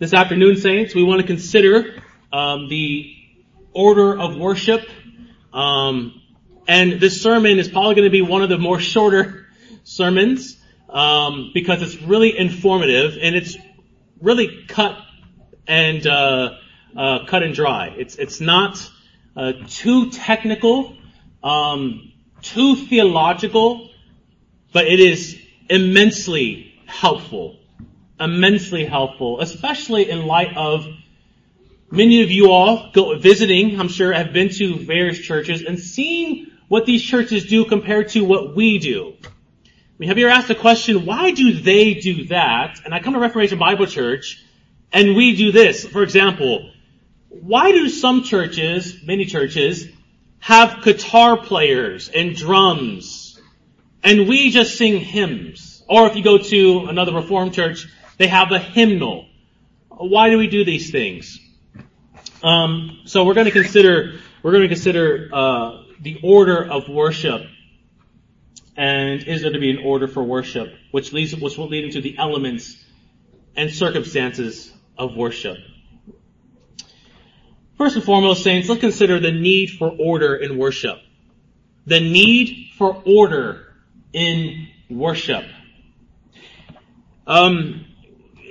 This afternoon, saints, we want to consider um, the order of worship. Um, and this sermon is probably going to be one of the more shorter sermons um, because it's really informative and it's really cut and uh, uh, cut and dry. It's it's not uh, too technical, um, too theological, but it is immensely helpful, immensely helpful, especially in light of many of you all go visiting. I'm sure have been to various churches and seeing what these churches do compared to what we do. I mean, have you ever asked the question, why do they do that? And I come to Reformation Bible Church and we do this. For example, why do some churches, many churches, have guitar players and drums and we just sing hymns? Or if you go to another Reformed church, they have a hymnal. Why do we do these things? Um, so we're going to consider we're going to consider uh, the order of worship, and is there to be an order for worship, which leads which will lead into the elements and circumstances of worship. First and foremost, saints, let's consider the need for order in worship. The need for order in worship. Um,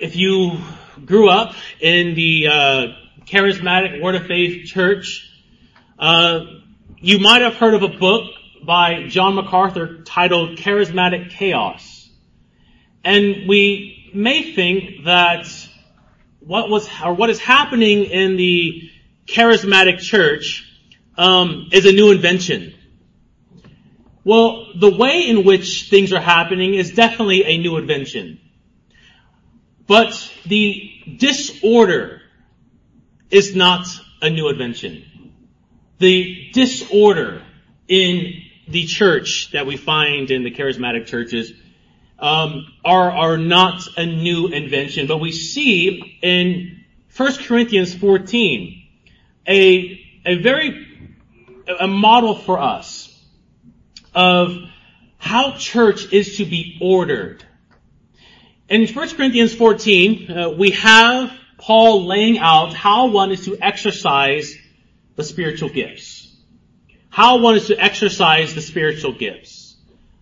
if you grew up in the uh, charismatic Word of Faith church, uh, you might have heard of a book by John MacArthur titled Charismatic Chaos. And we may think that what was or what is happening in the charismatic church um, is a new invention. Well, the way in which things are happening is definitely a new invention. But the disorder is not a new invention. The disorder in the church that we find in the charismatic churches um, are are not a new invention, but we see in 1 Corinthians 14 a a very a model for us of how church is to be ordered. In 1 Corinthians 14, uh, we have Paul laying out how one is to exercise the spiritual gifts. How one is to exercise the spiritual gifts.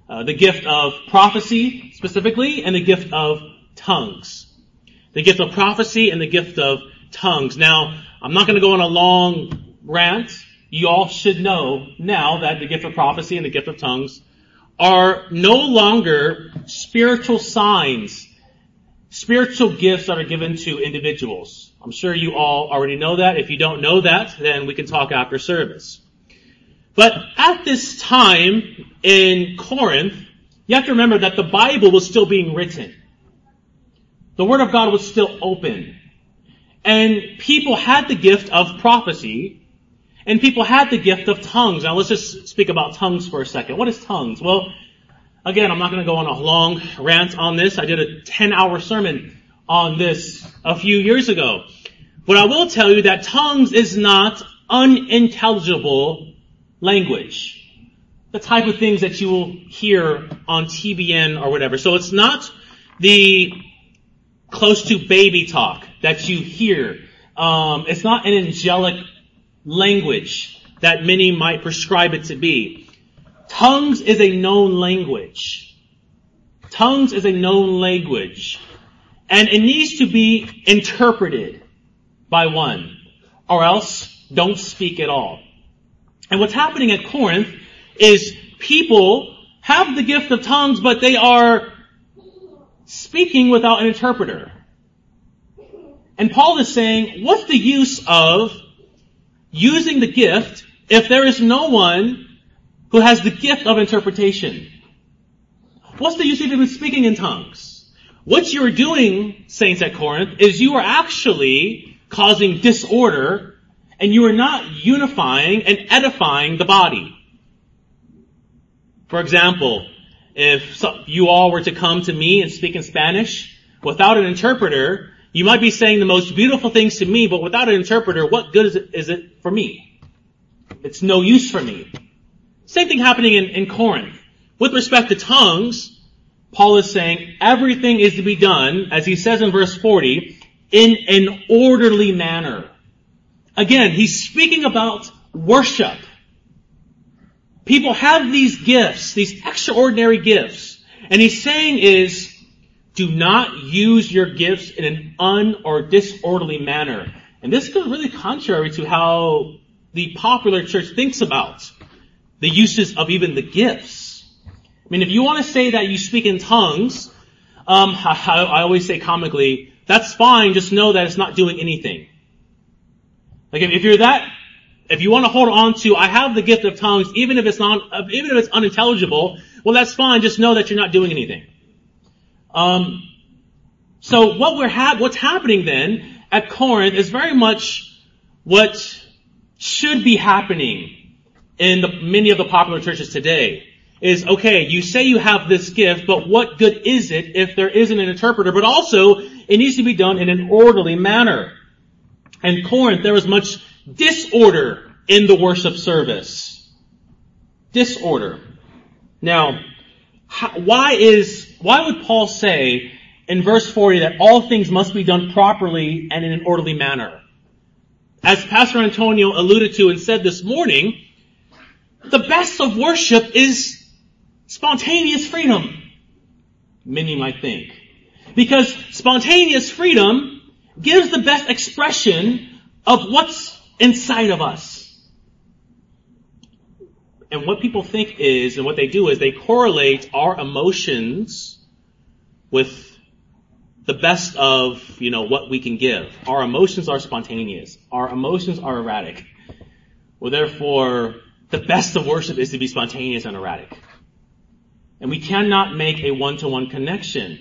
Uh, the gift of prophecy specifically and the gift of tongues. The gift of prophecy and the gift of tongues. Now, I'm not going to go on a long rant. You all should know now that the gift of prophecy and the gift of tongues are no longer spiritual signs, spiritual gifts that are given to individuals. I'm sure you all already know that. If you don't know that, then we can talk after service. But at this time in Corinth, you have to remember that the Bible was still being written. The Word of God was still open. And people had the gift of prophecy, and people had the gift of tongues. Now let's just speak about tongues for a second. What is tongues? Well, again, I'm not going to go on a long rant on this. I did a 10 hour sermon on this a few years ago. But I will tell you that tongues is not unintelligible language. The type of things that you will hear on TBN or whatever. So it's not the close to baby talk that you hear. Um, it's not an angelic language that many might prescribe it to be. Tongues is a known language. Tongues is a known language. And it needs to be interpreted by one. Or else, don't speak at all. And what's happening at Corinth is people have the gift of tongues, but they are speaking without an interpreter. And Paul is saying, what's the use of using the gift if there is no one who has the gift of interpretation? What's the use of even speaking in tongues? What you're doing, saints at Corinth, is you are actually causing disorder and you are not unifying and edifying the body. For example, if you all were to come to me and speak in Spanish without an interpreter, you might be saying the most beautiful things to me, but without an interpreter, what good is it, is it for me? It's no use for me. Same thing happening in, in Corinth. With respect to tongues, Paul is saying everything is to be done, as he says in verse 40, in an orderly manner. Again, he's speaking about worship. People have these gifts, these extraordinary gifts. And he's saying is, do not use your gifts in an un or disorderly manner. And this goes really contrary to how the popular church thinks about the uses of even the gifts. I mean, if you want to say that you speak in tongues, um, I, I always say comically, that's fine, just know that it's not doing anything. Like if, if you're that, if you want to hold on to, I have the gift of tongues, even if it's not, even if it's unintelligible, well that's fine, just know that you're not doing anything. Um, so what we're ha- what's happening then at Corinth is very much what should be happening in the, many of the popular churches today. Is okay, you say you have this gift, but what good is it if there isn't an interpreter? But also, it needs to be done in an orderly manner. In Corinth, there was much disorder in the worship service. Disorder. Now, why is, why would Paul say in verse 40 that all things must be done properly and in an orderly manner? As Pastor Antonio alluded to and said this morning, the best of worship is spontaneous freedom. Many might think. Because spontaneous freedom gives the best expression of what's inside of us. And what people think is, and what they do is they correlate our emotions with the best of, you know, what we can give. Our emotions are spontaneous. Our emotions are erratic. Well, therefore, the best of worship is to be spontaneous and erratic. And we cannot make a one-to-one connection.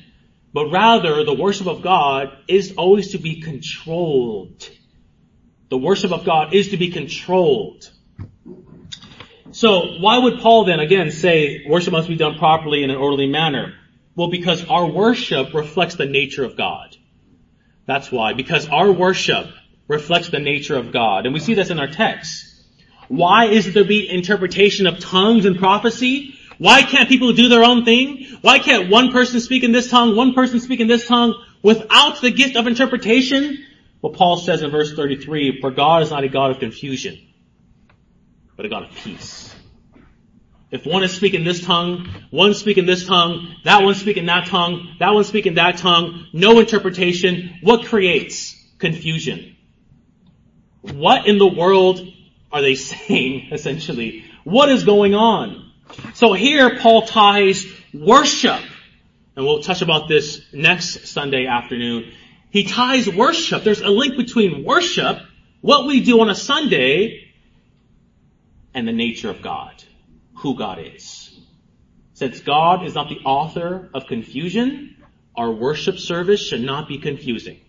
But rather, the worship of God is always to be controlled. The worship of God is to be controlled. So why would Paul then again say worship must be done properly in an orderly manner? Well, because our worship reflects the nature of God. That's why. Because our worship reflects the nature of God. And we see this in our text. Why is there be interpretation of tongues and prophecy? Why can't people do their own thing? Why can't one person speak in this tongue, one person speak in this tongue without the gift of interpretation? Well, Paul says in verse 33, for God is not a God of confusion, but a God of peace. If one is speaking this tongue, one speaking this tongue, that one speaking that tongue, that one speaking that tongue, no interpretation, what creates confusion? What in the world are they saying, essentially? What is going on? So here Paul ties worship, and we'll touch about this next Sunday afternoon. He ties worship. There's a link between worship, what we do on a Sunday, and the nature of God who God is. Since God is not the author of confusion, our worship service should not be confusing.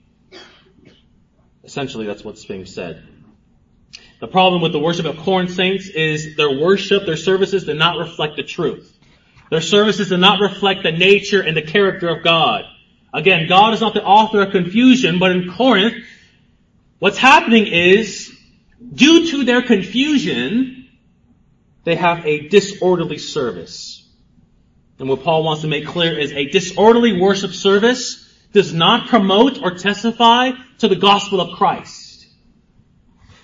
Essentially, that's what's being said. The problem with the worship of Corinth saints is their worship, their services did not reflect the truth. Their services did not reflect the nature and the character of God. Again, God is not the author of confusion, but in Corinth, what's happening is, due to their confusion, they have a disorderly service. And what Paul wants to make clear is a disorderly worship service does not promote or testify to the gospel of Christ.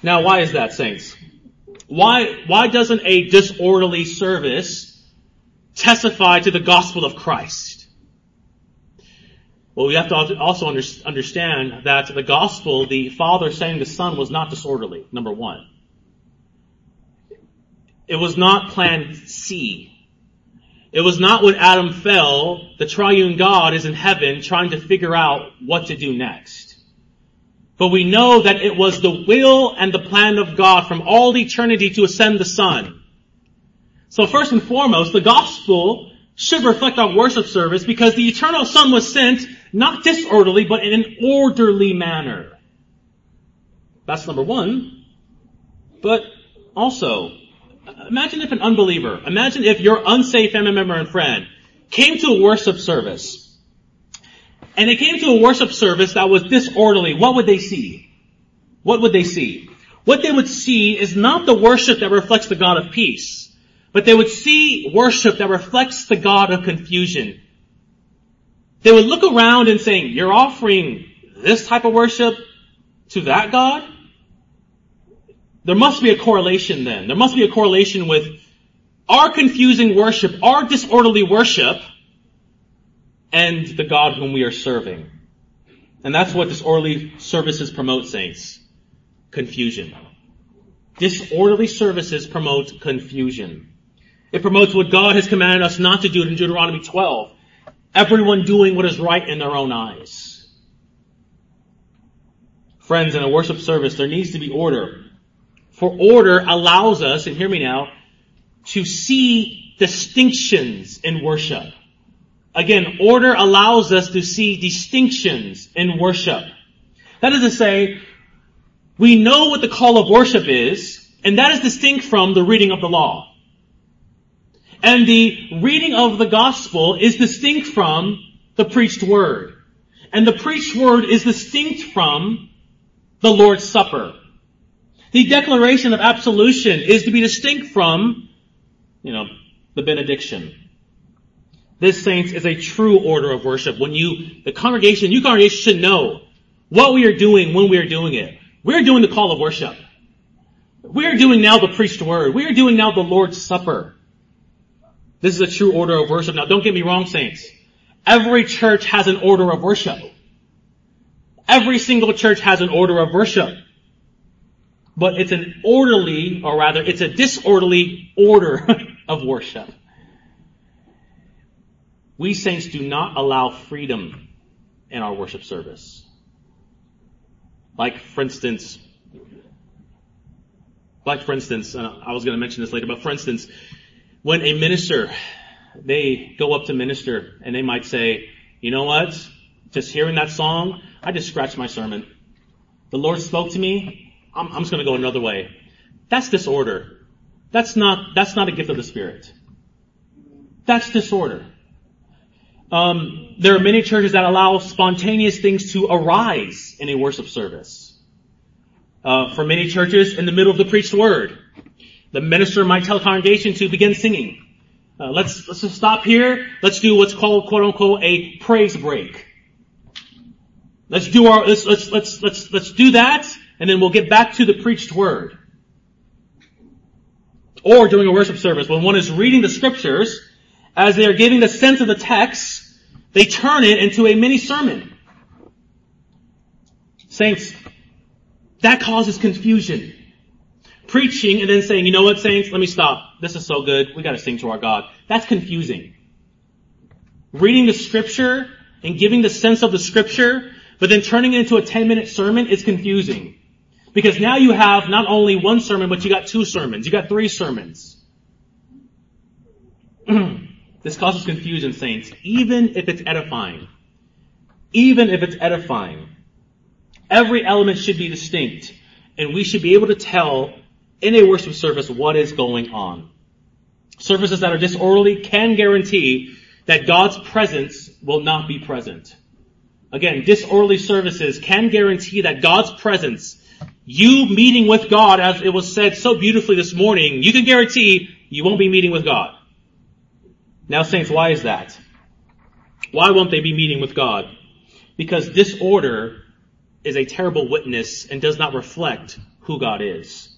Now, why is that, saints? Why, why doesn't a disorderly service testify to the gospel of Christ? Well, we have to also understand that the gospel, the Father saying the Son was not disorderly, number one. It was not plan C. It was not when Adam fell, the triune God is in heaven trying to figure out what to do next. But we know that it was the will and the plan of God from all eternity to ascend the Son. So first and foremost, the gospel should reflect our worship service because the eternal Son was sent not disorderly, but in an orderly manner. That's number one. But also, imagine if an unbeliever, imagine if your unsafe family member and friend came to a worship service and they came to a worship service that was disorderly, what would they see? What would they see? What they would see is not the worship that reflects the God of peace, but they would see worship that reflects the God of confusion. They would look around and saying, you're offering this type of worship to that God? There must be a correlation then. There must be a correlation with our confusing worship, our disorderly worship, and the God whom we are serving. And that's what disorderly services promote, saints. Confusion. Disorderly services promote confusion. It promotes what God has commanded us not to do in Deuteronomy 12. Everyone doing what is right in their own eyes. Friends, in a worship service, there needs to be order. For order allows us, and hear me now, to see distinctions in worship. Again, order allows us to see distinctions in worship. That is to say, we know what the call of worship is, and that is distinct from the reading of the law. And the reading of the gospel is distinct from the preached word. And the preached word is distinct from the Lord's Supper. The declaration of absolution is to be distinct from, you know, the benediction. This, saints, is a true order of worship. When you, the congregation, you congregation should know what we are doing when we are doing it. We're doing the call of worship. We're doing now the preached word. We are doing now the Lord's Supper. This is a true order of worship. Now don't get me wrong, saints. Every church has an order of worship. Every single church has an order of worship. But it's an orderly, or rather, it's a disorderly order of worship. We saints do not allow freedom in our worship service. Like, for instance, like for instance, I was going to mention this later, but for instance, when a minister, they go up to minister and they might say, you know what? Just hearing that song, I just scratched my sermon. The Lord spoke to me. I'm, I'm just going to go another way. That's disorder. That's not, that's not a gift of the Spirit. That's disorder. Um, there are many churches that allow spontaneous things to arise in a worship service. Uh, for many churches, in the middle of the preached word, the minister might tell the congregation to begin singing. Uh, let's let's just stop here. Let's do what's called quote unquote a praise break. Let's do our let's let's let's let's let's do that, and then we'll get back to the preached word. Or during a worship service, when one is reading the scriptures, as they are giving the sense of the text, they turn it into a mini sermon. Saints, that causes confusion. Preaching and then saying, you know what, saints, let me stop. This is so good. We gotta sing to our God. That's confusing. Reading the scripture and giving the sense of the scripture, but then turning it into a 10 minute sermon is confusing. Because now you have not only one sermon, but you got two sermons. You got three sermons. This causes confusion, saints, even if it's edifying. Even if it's edifying. Every element should be distinct, and we should be able to tell in a worship service what is going on. Services that are disorderly can guarantee that God's presence will not be present. Again, disorderly services can guarantee that God's presence, you meeting with God, as it was said so beautifully this morning, you can guarantee you won't be meeting with God. Now saints, why is that? Why won't they be meeting with God? Because disorder is a terrible witness and does not reflect who God is.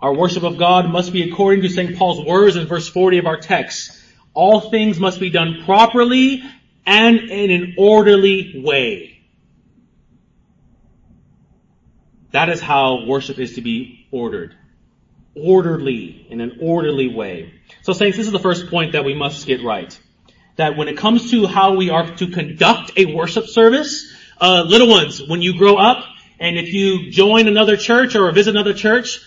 Our worship of God must be according to St. Paul's words in verse 40 of our text. All things must be done properly and in an orderly way. That is how worship is to be ordered orderly, in an orderly way. So saints, this is the first point that we must get right. That when it comes to how we are to conduct a worship service, uh, little ones, when you grow up, and if you join another church or visit another church,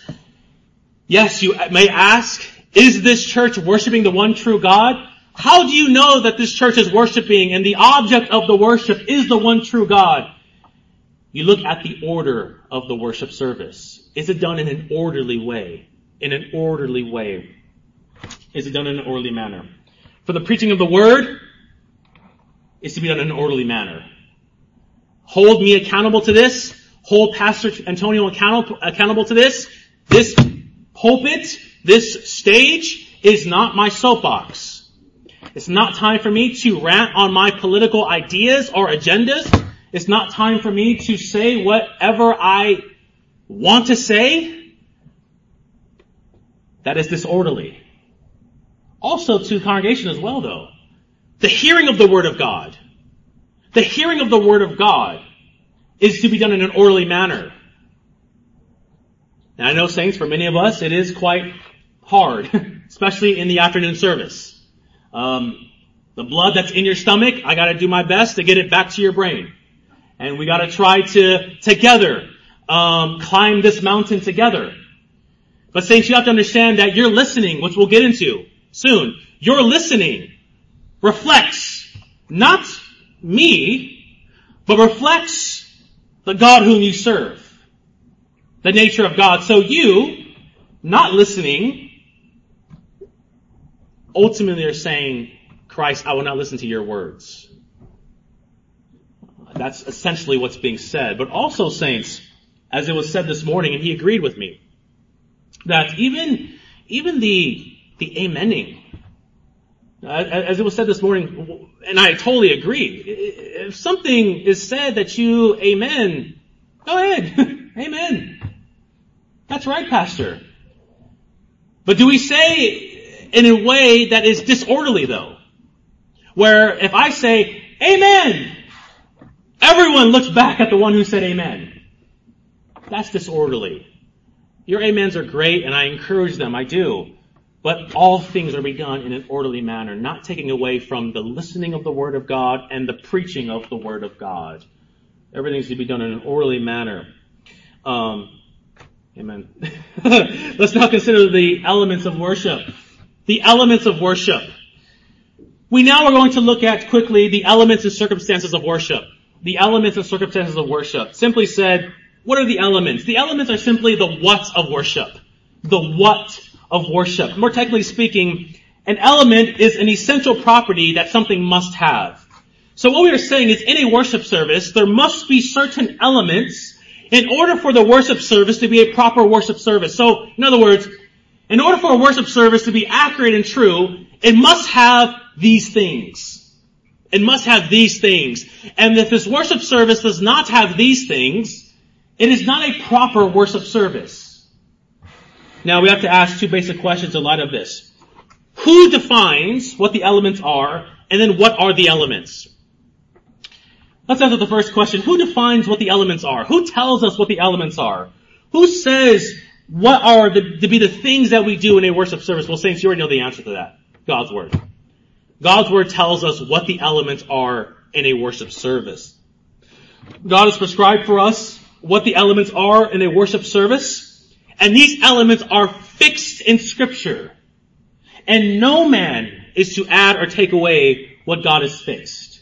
yes, you may ask, is this church worshiping the one true God? How do you know that this church is worshiping and the object of the worship is the one true God? You look at the order of the worship service. Is it done in an orderly way? In an orderly way? Is it done in an orderly manner? For the preaching of the word is to be done in an orderly manner. Hold me accountable to this. Hold Pastor Antonio accountable, accountable to this. This pulpit, this stage is not my soapbox. It's not time for me to rant on my political ideas or agendas. It's not time for me to say whatever I want to say. That is disorderly. Also to congregation as well though. The hearing of the Word of God. The hearing of the Word of God is to be done in an orderly manner. Now I know saints, for many of us, it is quite hard, especially in the afternoon service. Um, the blood that's in your stomach, I gotta do my best to get it back to your brain. And we gotta try to, together, um, climb this mountain together. But saints, you have to understand that your listening, which we'll get into soon, your listening reflects not me, but reflects the God whom you serve. The nature of God. So you, not listening, ultimately are saying, Christ, I will not listen to your words. That's essentially what's being said. But also, saints, as it was said this morning, and he agreed with me, that even, even the, the amening, as it was said this morning, and I totally agree, if something is said that you amen, go ahead. amen. That's right, Pastor. But do we say in a way that is disorderly though? Where if I say, Amen, everyone looks back at the one who said Amen. That's disorderly. Your amens are great and I encourage them, I do. But all things are to be done in an orderly manner, not taking away from the listening of the Word of God and the preaching of the Word of God. Everything's to be done in an orderly manner. Um, amen. Let's now consider the elements of worship. The elements of worship. We now are going to look at quickly the elements and circumstances of worship. The elements and circumstances of worship. Simply said, what are the elements? The elements are simply the what of worship. The what of worship. More technically speaking, an element is an essential property that something must have. So what we are saying is in a worship service, there must be certain elements in order for the worship service to be a proper worship service. So, in other words, in order for a worship service to be accurate and true, it must have these things. It must have these things. And if this worship service does not have these things, it is not a proper worship service. Now we have to ask two basic questions in light of this. Who defines what the elements are, and then what are the elements? Let's answer the first question. Who defines what the elements are? Who tells us what the elements are? Who says what are the, to be the things that we do in a worship service? Well, saints, you already know the answer to that. God's Word. God's Word tells us what the elements are in a worship service. God has prescribed for us what the elements are in a worship service. And these elements are fixed in scripture. And no man is to add or take away what God has fixed.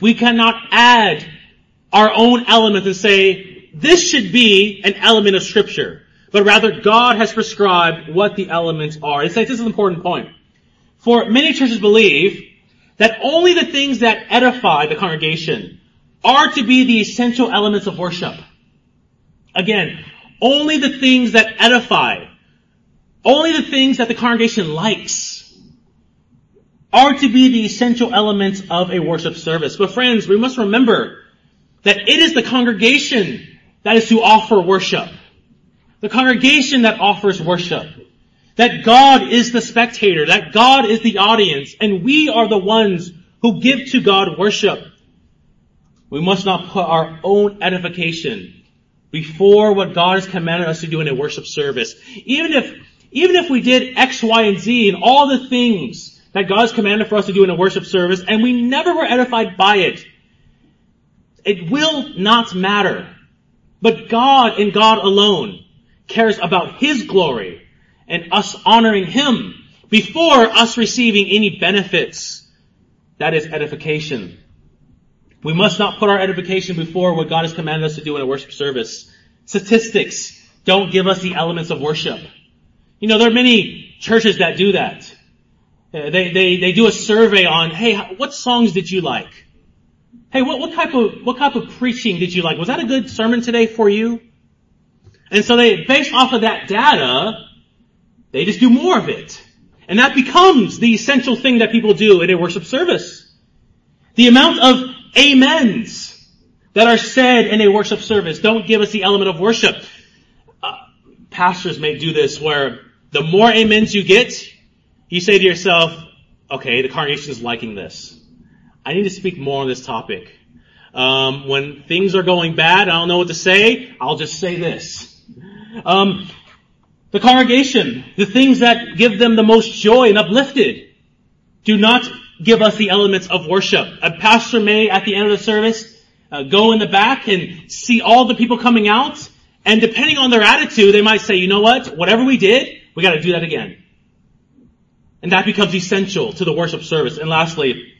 We cannot add our own elements and say, this should be an element of scripture. But rather God has prescribed what the elements are. It says this is an important point. For many churches believe that only the things that edify the congregation are to be the essential elements of worship. Again, only the things that edify, only the things that the congregation likes are to be the essential elements of a worship service. But friends, we must remember that it is the congregation that is to offer worship. The congregation that offers worship. That God is the spectator, that God is the audience, and we are the ones who give to God worship. We must not put our own edification before what God has commanded us to do in a worship service. Even if, even if we did X, Y, and Z and all the things that God has commanded for us to do in a worship service and we never were edified by it, it will not matter. But God and God alone cares about His glory and us honoring Him before us receiving any benefits. That is edification. We must not put our edification before what God has commanded us to do in a worship service. Statistics don't give us the elements of worship. You know, there are many churches that do that. Uh, they, they, they do a survey on, hey, what songs did you like? Hey, what, what type of, what type of preaching did you like? Was that a good sermon today for you? And so they, based off of that data, they just do more of it. And that becomes the essential thing that people do in a worship service. The amount of amens. that are said in a worship service don't give us the element of worship. Uh, pastors may do this where the more amens you get, you say to yourself, okay, the congregation is liking this. I need to speak more on this topic. Um, when things are going bad, I don't know what to say, I'll just say this. Um, the congregation, the things that give them the most joy and uplifted, do not give us the elements of worship. A pastor may, at the end of the service, uh, go in the back and see all the people coming out, and depending on their attitude, they might say, you know what, whatever we did, we gotta do that again. And that becomes essential to the worship service. And lastly,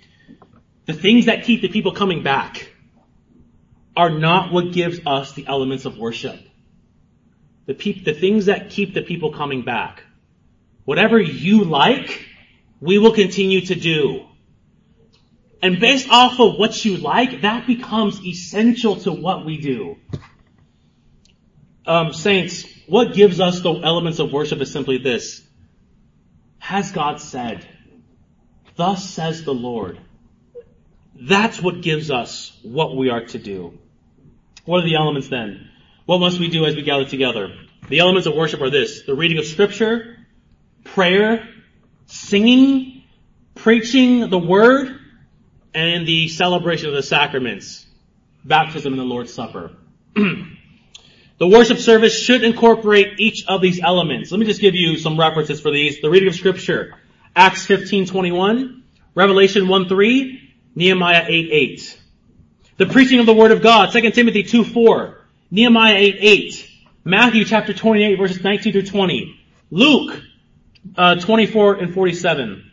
the things that keep the people coming back are not what gives us the elements of worship. The, the things that keep the people coming back. Whatever you like, we will continue to do. And based off of what you like, that becomes essential to what we do. Um, saints, what gives us the elements of worship is simply this. Has God said? Thus says the Lord. That's what gives us what we are to do. What are the elements then? What must we do as we gather together? The elements of worship are this. The reading of scripture, prayer, singing, preaching the word, and the celebration of the sacraments, baptism and the Lord's Supper. the worship service should incorporate each of these elements. Let me just give you some references for these. The reading of scripture, Acts 15:21, Revelation 1:3, Nehemiah 8:8. The preaching of the word of God, 2 Timothy 2:4, Nehemiah 8:8, Matthew chapter 28 verses 19 through 20, Luke uh, 24 and 47.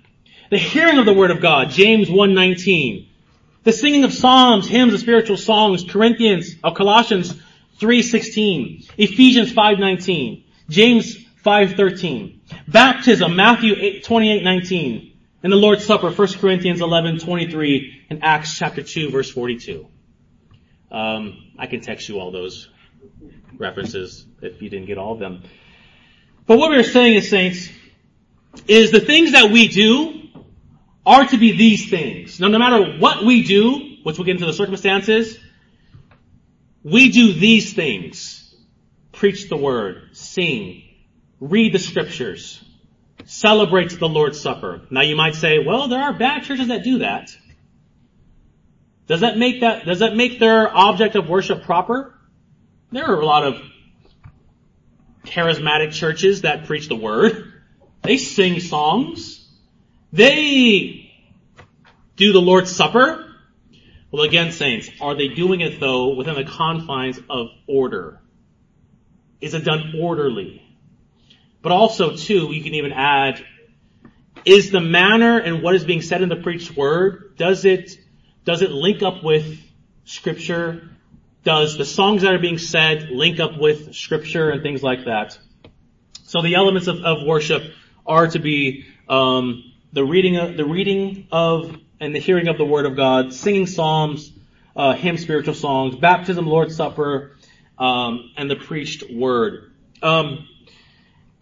The hearing of the word of God, James 1.19. The singing of psalms, hymns, and spiritual songs, Corinthians, uh, Colossians 3.16. Ephesians 5.19. James 5.13. Baptism, Matthew 28.19. And the Lord's Supper, 1 Corinthians 11.23 and Acts chapter 2 verse 42. Um, I can text you all those references if you didn't get all of them. But what we're saying is, saints, is the things that we do are to be these things. Now, no matter what we do, which we'll get into the circumstances, we do these things. Preach the word, sing, read the scriptures, celebrate the Lord's Supper. Now you might say, well, there are bad churches that do that. Does that make that, does that make their object of worship proper? There are a lot of charismatic churches that preach the word. They sing songs. They do the Lord's Supper. Well, again, saints, are they doing it though within the confines of order? Is it done orderly? But also, too, you can even add, is the manner and what is being said in the preached word, does it, does it link up with scripture? Does the songs that are being said link up with scripture and things like that? So the elements of, of worship are to be um, the reading of the reading of and the hearing of the Word of God, singing psalms, uh, hymn, spiritual songs, baptism, Lord's Supper, um, and the preached Word. Um,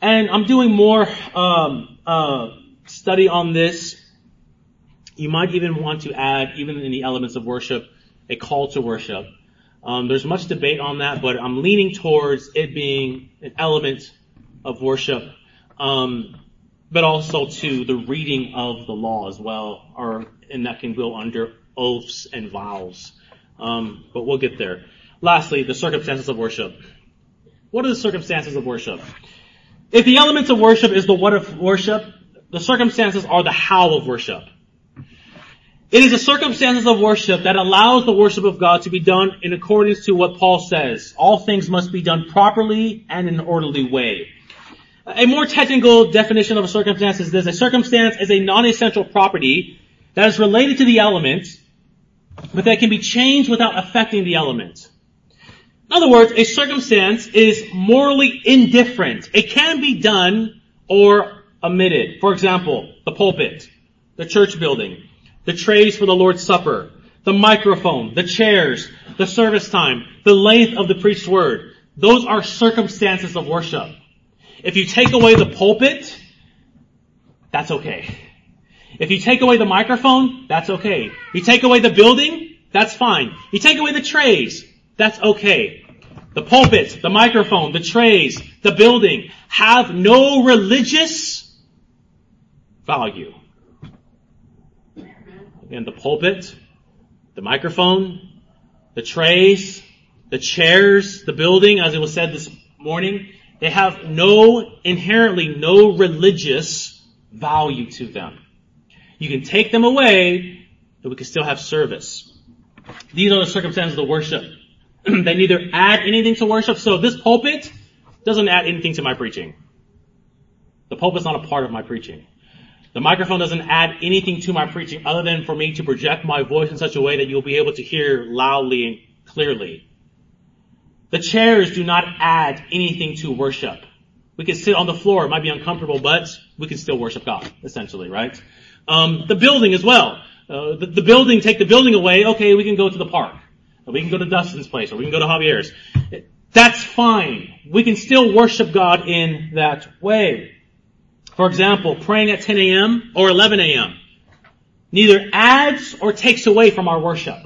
and I'm doing more um, uh, study on this. You might even want to add, even in the elements of worship, a call to worship. Um, there's much debate on that, but I'm leaning towards it being an element of worship. Um, but also to the reading of the law as well, or and that can go under oaths and vows. Um, but we'll get there. Lastly, the circumstances of worship. What are the circumstances of worship? If the elements of worship is the what of worship, the circumstances are the how of worship. It is the circumstances of worship that allows the worship of God to be done in accordance to what Paul says. All things must be done properly and in an orderly way. A more technical definition of a circumstance is this. A circumstance is a non-essential property that is related to the element, but that can be changed without affecting the element. In other words, a circumstance is morally indifferent. It can be done or omitted. For example, the pulpit, the church building, the trays for the Lord's Supper, the microphone, the chairs, the service time, the length of the preached word. Those are circumstances of worship. If you take away the pulpit, that's okay. If you take away the microphone, that's okay. You take away the building, That's fine. You take away the trays. That's okay. The pulpit, the microphone, the trays, the building have no religious value. Again, the pulpit, the microphone, the trays, the chairs, the building, as it was said this morning, they have no, inherently no religious value to them. You can take them away, and we can still have service. These are the circumstances of the worship. they neither add anything to worship, so this pulpit doesn't add anything to my preaching. The pulpit's not a part of my preaching. The microphone doesn't add anything to my preaching other than for me to project my voice in such a way that you'll be able to hear loudly and clearly. The chairs do not add anything to worship. We can sit on the floor. It might be uncomfortable, but we can still worship God, essentially, right? Um, the building as well. Uh, the, the, building, take the building away. Okay, we can go to the park. We can go to Dustin's place, or we can go to Javier's. That's fine. We can still worship God in that way. For example, praying at 10 a.m. or 11 a.m. neither adds or takes away from our worship.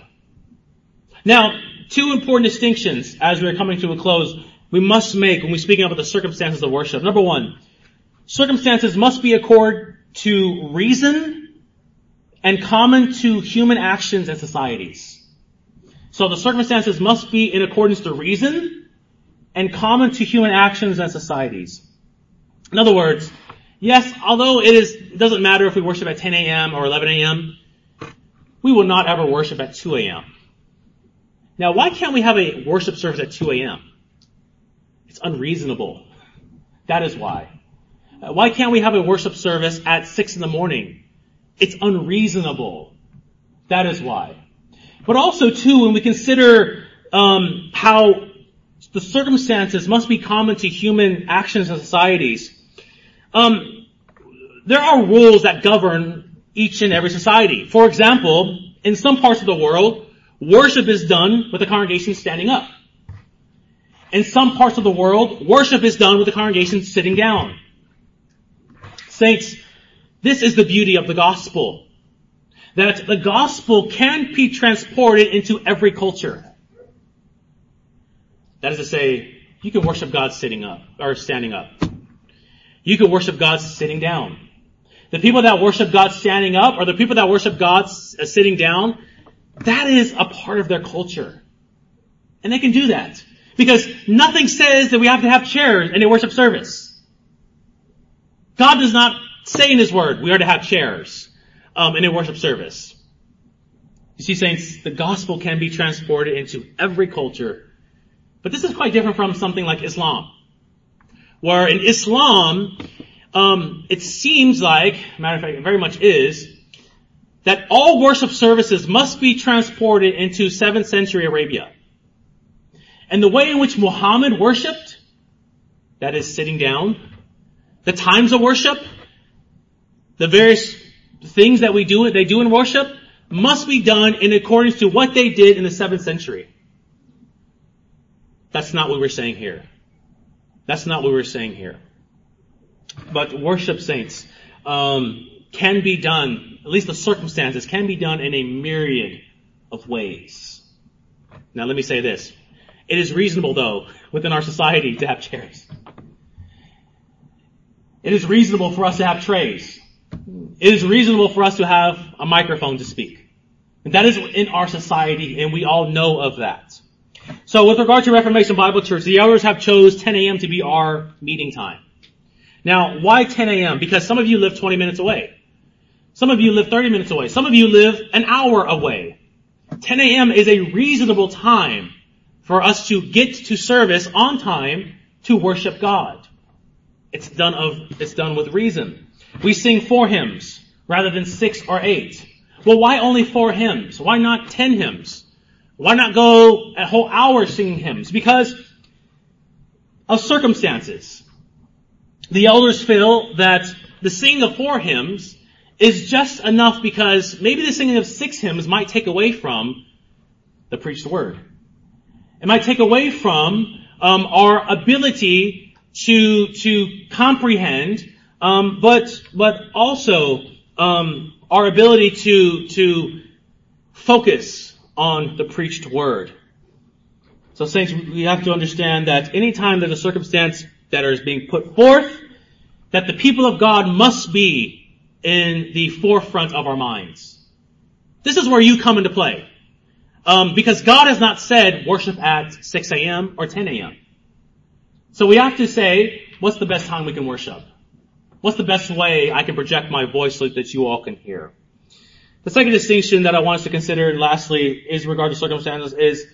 Now, two important distinctions as we're coming to a close we must make when we're speaking about the circumstances of worship. Number one, circumstances must be accord to reason and common to human actions and societies. So the circumstances must be in accordance to reason and common to human actions and societies. In other words, Yes, although it is, it doesn't matter if we worship at 10 a.m. or 11 a.m., we will not ever worship at 2 a.m. Now, why can't we have a worship service at 2 a.m.? It's unreasonable. That is why. Uh, why can't we have a worship service at 6 in the morning? It's unreasonable. That is why. But also, too, when we consider um, how the circumstances must be common to human actions and societies, um, there are rules that govern each and every society. For example, in some parts of the world, worship is done with the congregation standing up. In some parts of the world, worship is done with the congregation sitting down. Saints, this is the beauty of the gospel. That the gospel can be transported into every culture. That is to say, you can worship God sitting up, or standing up. You can worship God sitting down. The people that worship God standing up or the people that worship God uh, sitting down, that is a part of their culture. And they can do that. Because nothing says that we have to have chairs in a worship service. God does not say in His Word we are to have chairs um, in a worship service. You see, saints, the gospel can be transported into every culture. But this is quite different from something like Islam where in Islam, um, it seems like, matter of fact, it very much is, that all worship services must be transported into 7th century Arabia. And the way in which Muhammad worshipped, that is sitting down, the times of worship, the various things that we do, they do in worship, must be done in accordance to what they did in the 7th century. That's not what we're saying here. That's not what we're saying here. But worship saints um, can be done, at least the circumstances can be done in a myriad of ways. Now let me say this. It is reasonable though, within our society to have chairs. It is reasonable for us to have trays. It is reasonable for us to have a microphone to speak. And that is in our society and we all know of that. So with regard to Reformation Bible Church, the elders have chose 10 a.m. to be our meeting time. Now, why 10 a.m.? Because some of you live 20 minutes away. Some of you live 30 minutes away. Some of you live an hour away. 10 a.m. is a reasonable time for us to get to service on time to worship God. It's done of, it's done with reason. We sing four hymns rather than six or eight. Well, why only four hymns? Why not ten hymns? Why not go a whole hour singing hymns? Because of circumstances. The elders feel that the singing of four hymns is just enough because maybe the singing of six hymns might take away from the preached word. It might take away from um, our ability to to comprehend, um, but but also um, our ability to to focus on the preached word. So saints, we have to understand that anytime there's a circumstance that is being put forth, that the people of God must be in the forefront of our minds. This is where you come into play. Um, because God has not said worship at 6 a.m. or 10 a.m. So we have to say, what's the best time we can worship? What's the best way I can project my voice so that you all can hear? The second distinction that I want us to consider, lastly, is regard to circumstances, is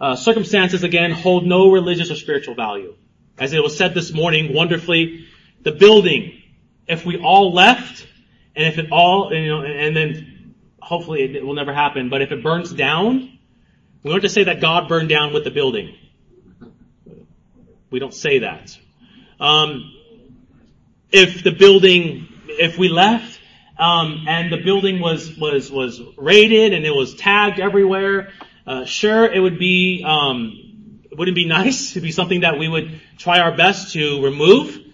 uh, circumstances again hold no religious or spiritual value. As it was said this morning wonderfully, the building, if we all left, and if it all, you know, and then hopefully it will never happen, but if it burns down, we don't just say that God burned down with the building. We don't say that. Um, if the building, if we left, um, and the building was was was raided and it was tagged everywhere, uh, sure, it would be um, would it be nice to be something that we would try our best to remove.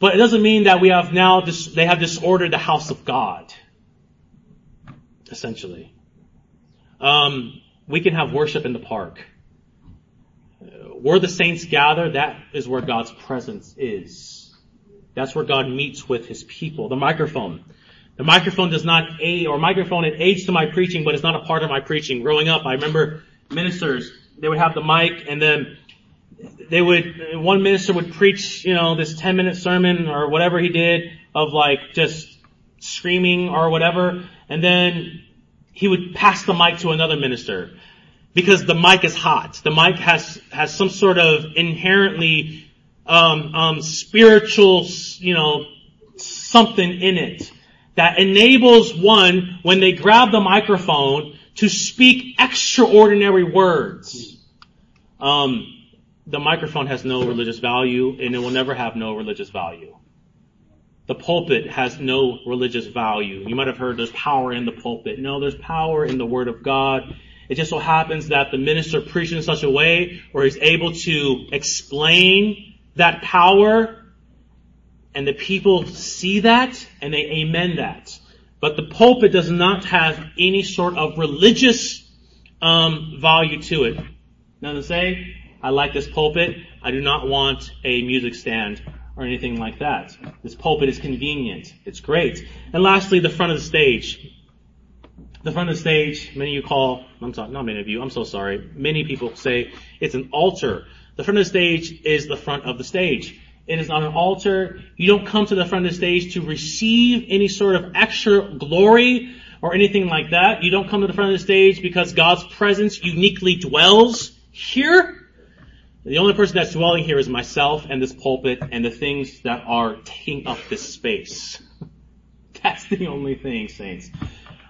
But it doesn't mean that we have now this, they have disordered the house of God. Essentially. Um, we can have worship in the park. Where the saints gather, that is where God's presence is. That's where God meets with His people. The microphone. The microphone does not aid, or microphone, it aids to my preaching, but it's not a part of my preaching. Growing up, I remember ministers, they would have the mic and then they would, one minister would preach, you know, this 10 minute sermon or whatever he did of like just screaming or whatever. And then he would pass the mic to another minister because the mic is hot. The mic has, has some sort of inherently, um, um, spiritual, you know, something in it that enables one, when they grab the microphone, to speak extraordinary words. Um, the microphone has no religious value and it will never have no religious value. The pulpit has no religious value. You might have heard there's power in the pulpit. No, there's power in the Word of God. It just so happens that the minister preaches in such a way where he's able to explain that power and the people see that and they amen that. But the pulpit does not have any sort of religious um, value to it. Now to say, I like this pulpit. I do not want a music stand or anything like that. This pulpit is convenient. It's great. And lastly, the front of the stage. The front of the stage, many of you call, I'm sorry, not many of you, I'm so sorry. Many people say it's an altar. The front of the stage is the front of the stage. It is not an altar. You don't come to the front of the stage to receive any sort of extra glory or anything like that. You don't come to the front of the stage because God's presence uniquely dwells here. The only person that's dwelling here is myself and this pulpit and the things that are taking up this space. That's the only thing, saints.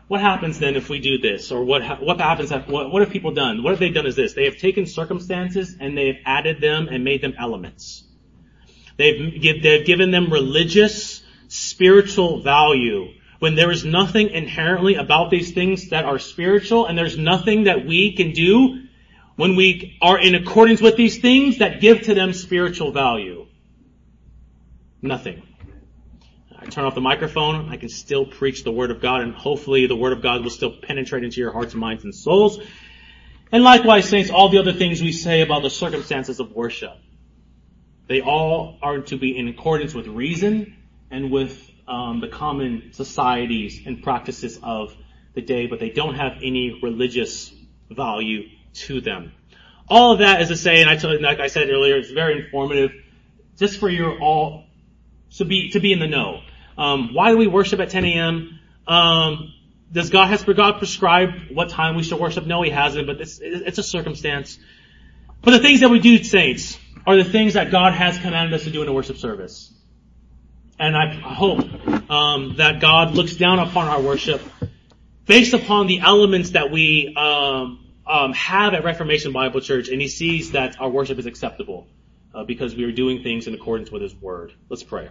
What happens then if we do this? Or what, what happens, if, what, what have people done? What have they done is this. They have taken circumstances and they've added them and made them elements. They've, give, they've given them religious, spiritual value when there is nothing inherently about these things that are spiritual and there's nothing that we can do when we are in accordance with these things that give to them spiritual value? Nothing. I turn off the microphone, I can still preach the Word of God, and hopefully the Word of God will still penetrate into your hearts, minds, and souls. And likewise, saints, all the other things we say about the circumstances of worship, they all are to be in accordance with reason and with um, the common societies and practices of the day, but they don't have any religious value to them. All of that is to say, and I told, like I said earlier, it's very informative, just for your all to be to be in the know. Um, why do we worship at 10 a.m.? Um, does God has God prescribed what time we should worship? No, He hasn't, but it's, it's a circumstance. But the things that we do, saints, are the things that God has commanded us to do in a worship service. And I hope um, that God looks down upon our worship based upon the elements that we um, um, have at Reformation Bible Church, and he sees that our worship is acceptable uh, because we are doing things in accordance with his word. Let's pray.